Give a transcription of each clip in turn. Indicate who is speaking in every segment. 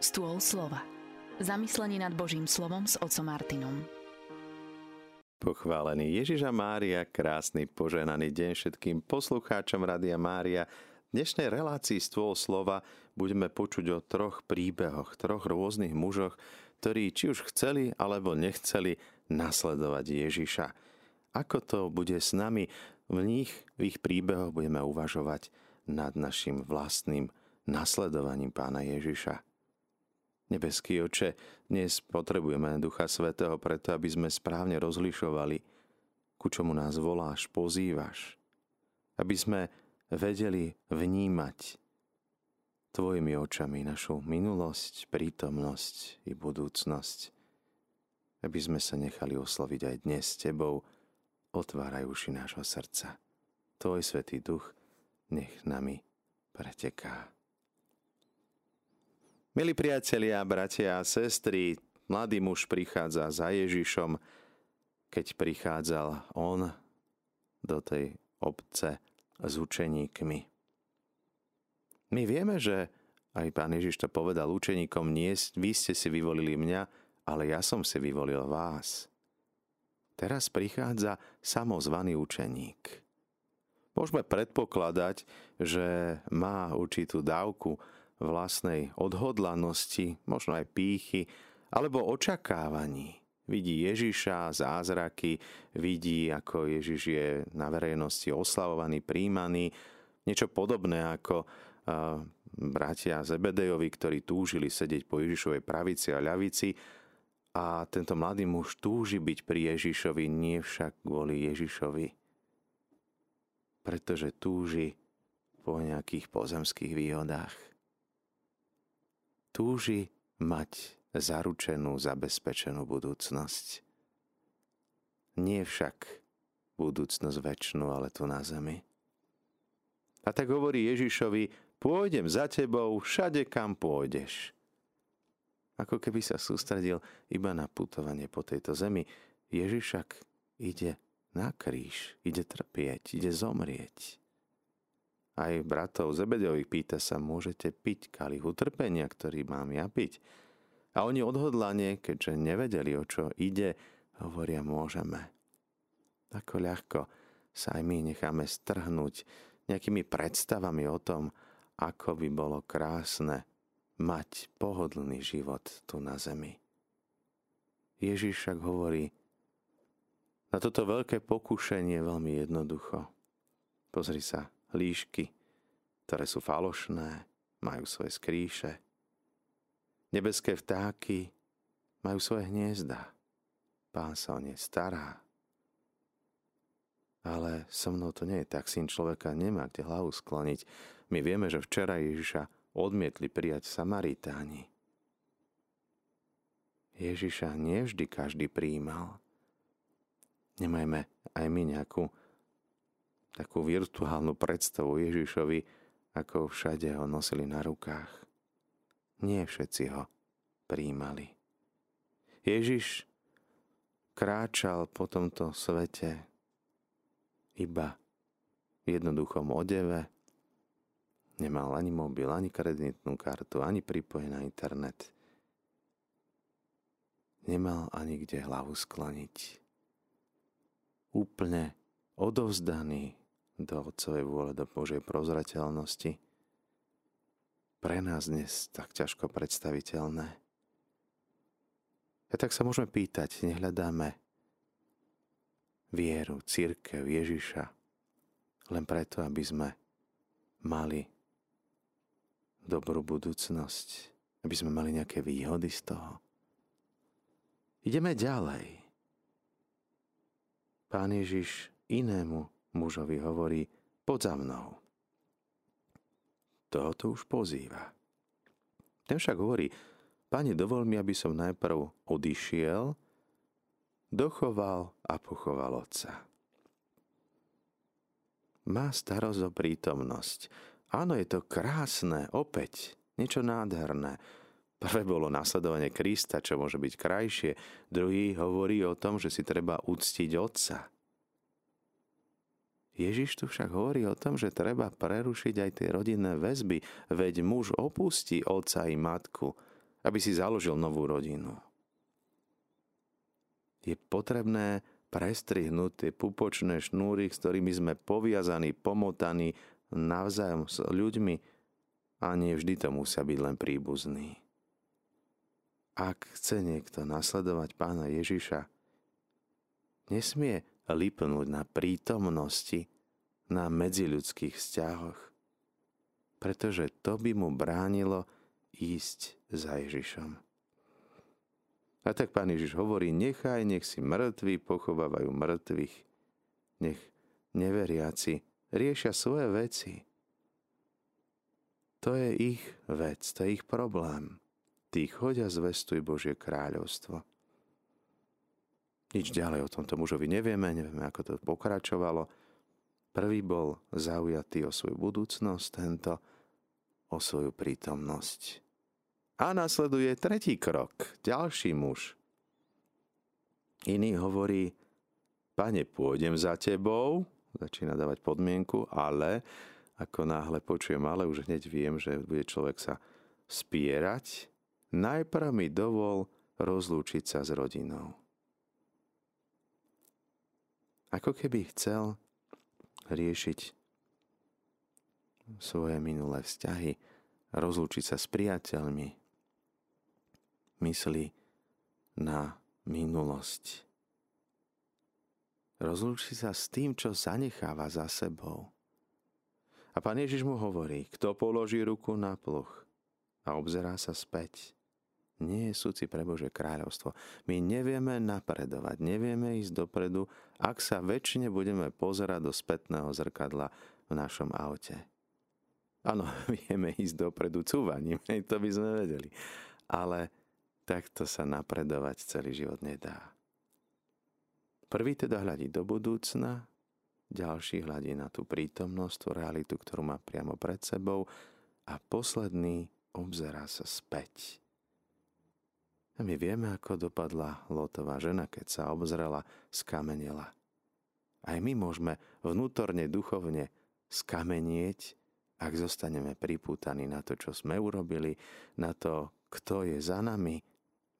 Speaker 1: Stôl slova. Zamyslenie nad Božím slovom s otcom Martinom.
Speaker 2: Pochválený Ježiša Mária, krásny poženaný deň všetkým poslucháčom Radia Mária. V dnešnej relácii Stôl slova budeme počuť o troch príbehoch, troch rôznych mužoch, ktorí či už chceli alebo nechceli nasledovať Ježiša. Ako to bude s nami? V nich, v ich príbehoch budeme uvažovať nad našim vlastným nasledovaním pána Ježiša. Nebeský oče, dnes potrebujeme Ducha Svetého preto, aby sme správne rozlišovali, ku čomu nás voláš, pozývaš. Aby sme vedeli vnímať Tvojimi očami našu minulosť, prítomnosť i budúcnosť. Aby sme sa nechali osloviť aj dnes s Tebou, otváraj nášho srdca. Tvoj Svetý Duch nech nami preteká. Milí priatelia, bratia a sestry, mladý muž prichádza za Ježišom, keď prichádzal on do tej obce s učeníkmi. My vieme, že aj pán Ježiš to povedal učeníkom, nie, vy ste si vyvolili mňa, ale ja som si vyvolil vás. Teraz prichádza samozvaný učeník. Môžeme predpokladať, že má určitú dávku vlastnej odhodlanosti, možno aj pýchy, alebo očakávaní. Vidí Ježiša, zázraky, vidí, ako Ježiš je na verejnosti oslavovaný, príjmaný. Niečo podobné ako bratia Zebedejovi, ktorí túžili sedieť po Ježišovej pravici a ľavici. A tento mladý muž túži byť pri Ježišovi, nie však kvôli Ježišovi. Pretože túži po nejakých pozemských výhodách túži mať zaručenú, zabezpečenú budúcnosť. Nie však budúcnosť väčšinu, ale tu na zemi. A tak hovorí Ježišovi, pôjdem za tebou všade, kam pôjdeš. Ako keby sa sústredil iba na putovanie po tejto zemi. Ježišak ide na kríž, ide trpieť, ide zomrieť. Aj bratov Zebedových pýta sa, môžete piť kalich utrpenia, ktorý mám ja piť? A oni odhodlane, keďže nevedeli, o čo ide, hovoria, môžeme. Ako ľahko sa aj my necháme strhnúť nejakými predstavami o tom, ako by bolo krásne mať pohodlný život tu na zemi. Ježiš však hovorí, na toto veľké pokušenie veľmi jednoducho. Pozri sa, líšky, ktoré sú falošné, majú svoje skríše. Nebeské vtáky majú svoje hniezda. Pán sa o ne stará. Ale so mnou to nie je tak. Syn človeka nemá kde hlavu skloniť. My vieme, že včera Ježiša odmietli prijať Samaritáni. Ježiša nevždy každý prijímal. Nemajme aj my nejakú takú virtuálnu predstavu Ježišovi, ako všade ho nosili na rukách. Nie všetci ho príjmali. Ježiš kráčal po tomto svete iba v jednoduchom odeve, nemal ani mobil, ani kreditnú kartu, ani pripojený na internet. Nemal ani kde hlavu skloniť. Úplne odovzdaný do Otcovej vôle, do Božej prozrateľnosti, pre nás dnes tak ťažko predstaviteľné. A tak sa môžeme pýtať, nehľadáme vieru, církev, Ježiša, len preto, aby sme mali dobrú budúcnosť, aby sme mali nejaké výhody z toho. Ideme ďalej. Pán Ježiš inému mužovi hovorí, poď za mnou. Toho to už pozýva. Ten však hovorí, Pane, dovol mi, aby som najprv odišiel, dochoval a pochoval otca. Má starosť o prítomnosť. Áno, je to krásne, opäť, niečo nádherné. Prvé bolo nasledovanie Krista, čo môže byť krajšie. Druhý hovorí o tom, že si treba uctiť otca. Ježiš tu však hovorí o tom, že treba prerušiť aj tie rodinné väzby, veď muž opustí otca i matku aby si založil novú rodinu. Je potrebné prestrihnúť tie pupočné šnúry, s ktorými sme poviazaní, pomotaní navzájom s ľuďmi a nie vždy to musia byť len príbuzní. Ak chce niekto nasledovať pána Ježiša, nesmie lipnúť na prítomnosti, na medziľudských vzťahoch, pretože to by mu bránilo ísť za Ježišom. A tak pán Ježiš hovorí, nechaj, nech si mŕtvi pochovávajú mŕtvych. Nech neveriaci riešia svoje veci. To je ich vec, to je ich problém. Tí chodia zvestuj Božie kráľovstvo. Nič ďalej o tomto mužovi nevieme, nevieme, ako to pokračovalo. Prvý bol zaujatý o svoju budúcnosť, tento o svoju prítomnosť. A nasleduje tretí krok, ďalší muž. Iný hovorí, pane, pôjdem za tebou, začína dávať podmienku, ale ako náhle počujem, ale už hneď viem, že bude človek sa spierať, najprv mi dovol rozlúčiť sa s rodinou. Ako keby chcel riešiť svoje minulé vzťahy, rozlúčiť sa s priateľmi, myslí na minulosť. Rozlúči sa s tým, čo zanecháva za sebou. A pán Ježiš mu hovorí, kto položí ruku na pluch a obzerá sa späť, nie je súci pre Bože kráľovstvo. My nevieme napredovať, nevieme ísť dopredu, ak sa väčšine budeme pozerať do spätného zrkadla v našom aute. Áno, vieme ísť dopredu cúvaním, to by sme vedeli. Ale takto sa napredovať celý život nedá. Prvý teda hľadí do budúcna, ďalší hľadí na tú prítomnosť, tú realitu, ktorú má priamo pred sebou a posledný obzerá sa späť. My vieme, ako dopadla Lotová žena, keď sa obzrela, skamenela. Aj my môžeme vnútorne, duchovne skamenieť, ak zostaneme pripútaní na to, čo sme urobili, na to, kto je za nami,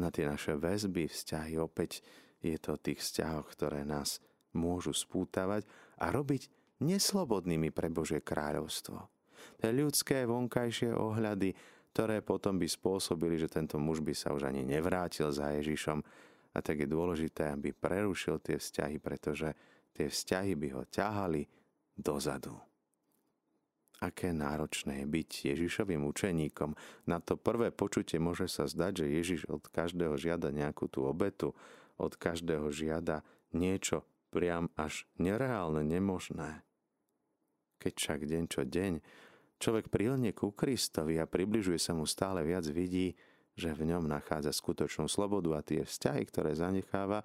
Speaker 2: na tie naše väzby, vzťahy. Opäť je to o tých vzťahoch, ktoré nás môžu spútavať a robiť neslobodnými pre Božie kráľovstvo. Tie ľudské vonkajšie ohľady, ktoré potom by spôsobili, že tento muž by sa už ani nevrátil za Ježišom. A tak je dôležité, aby prerušil tie vzťahy, pretože tie vzťahy by ho ťahali dozadu aké náročné je byť Ježišovým učeníkom. Na to prvé počutie môže sa zdať, že Ježiš od každého žiada nejakú tú obetu, od každého žiada niečo priam až nereálne, nemožné. Keď však deň čo deň človek prilne ku Kristovi a približuje sa mu stále viac, vidí, že v ňom nachádza skutočnú slobodu a tie vzťahy, ktoré zanecháva,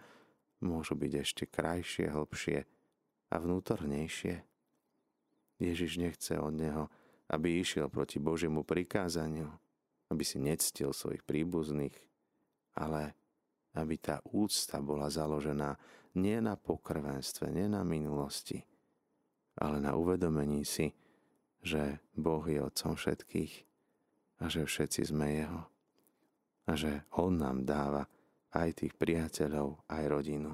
Speaker 2: môžu byť ešte krajšie, hlbšie a vnútornejšie. Ježiš nechce od neho, aby išiel proti Božiemu prikázaniu, aby si nectil svojich príbuzných, ale aby tá úcta bola založená nie na pokrvenstve, nie na minulosti, ale na uvedomení si, že Boh je Otcom všetkých a že všetci sme Jeho a že On nám dáva aj tých priateľov, aj rodinu.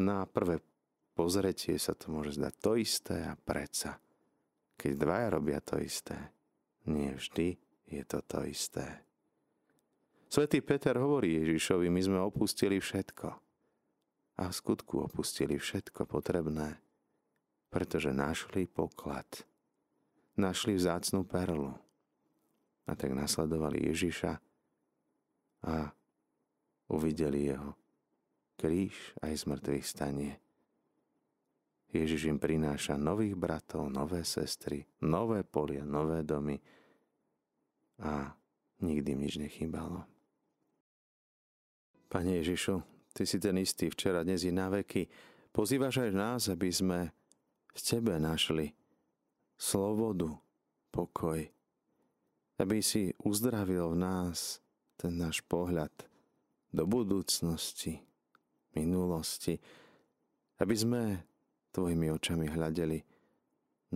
Speaker 2: Na prvé pozretie sa to môže zdať to isté a predsa. Keď dvaja robia to isté, nie vždy je to to isté. Svetý Peter hovorí Ježišovi, my sme opustili všetko. A v skutku opustili všetko potrebné, pretože našli poklad. Našli vzácnú perlu. A tak nasledovali Ježiša a uvideli jeho kríž aj z mŕtvych stanie. Ježiš im prináša nových bratov, nové sestry, nové polia, nové domy a nikdy im nič nechýbalo. Pane Ježišu, Ty si ten istý včera, dnes i na veky. Pozývaš aj nás, aby sme v Tebe našli slobodu, pokoj. Aby si uzdravil v nás ten náš pohľad do budúcnosti, minulosti. Aby sme tvojimi očami hľadeli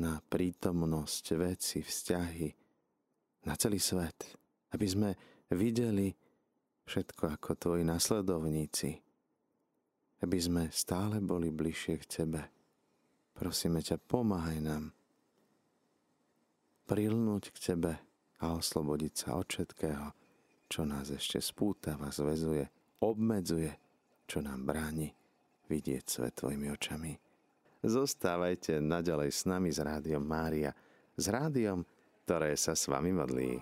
Speaker 2: na prítomnosť veci, vzťahy, na celý svet. Aby sme videli všetko ako tvoji nasledovníci. Aby sme stále boli bližšie k Tebe. Prosíme ťa, pomáhaj nám prilnúť k Tebe a oslobodiť sa od všetkého, čo nás ešte spútava, zväzuje, obmedzuje, čo nám bráni vidieť svet Tvojimi očami. Zostávajte naďalej s nami s Rádiom Mária, s rádiom, ktoré sa s vami modlí.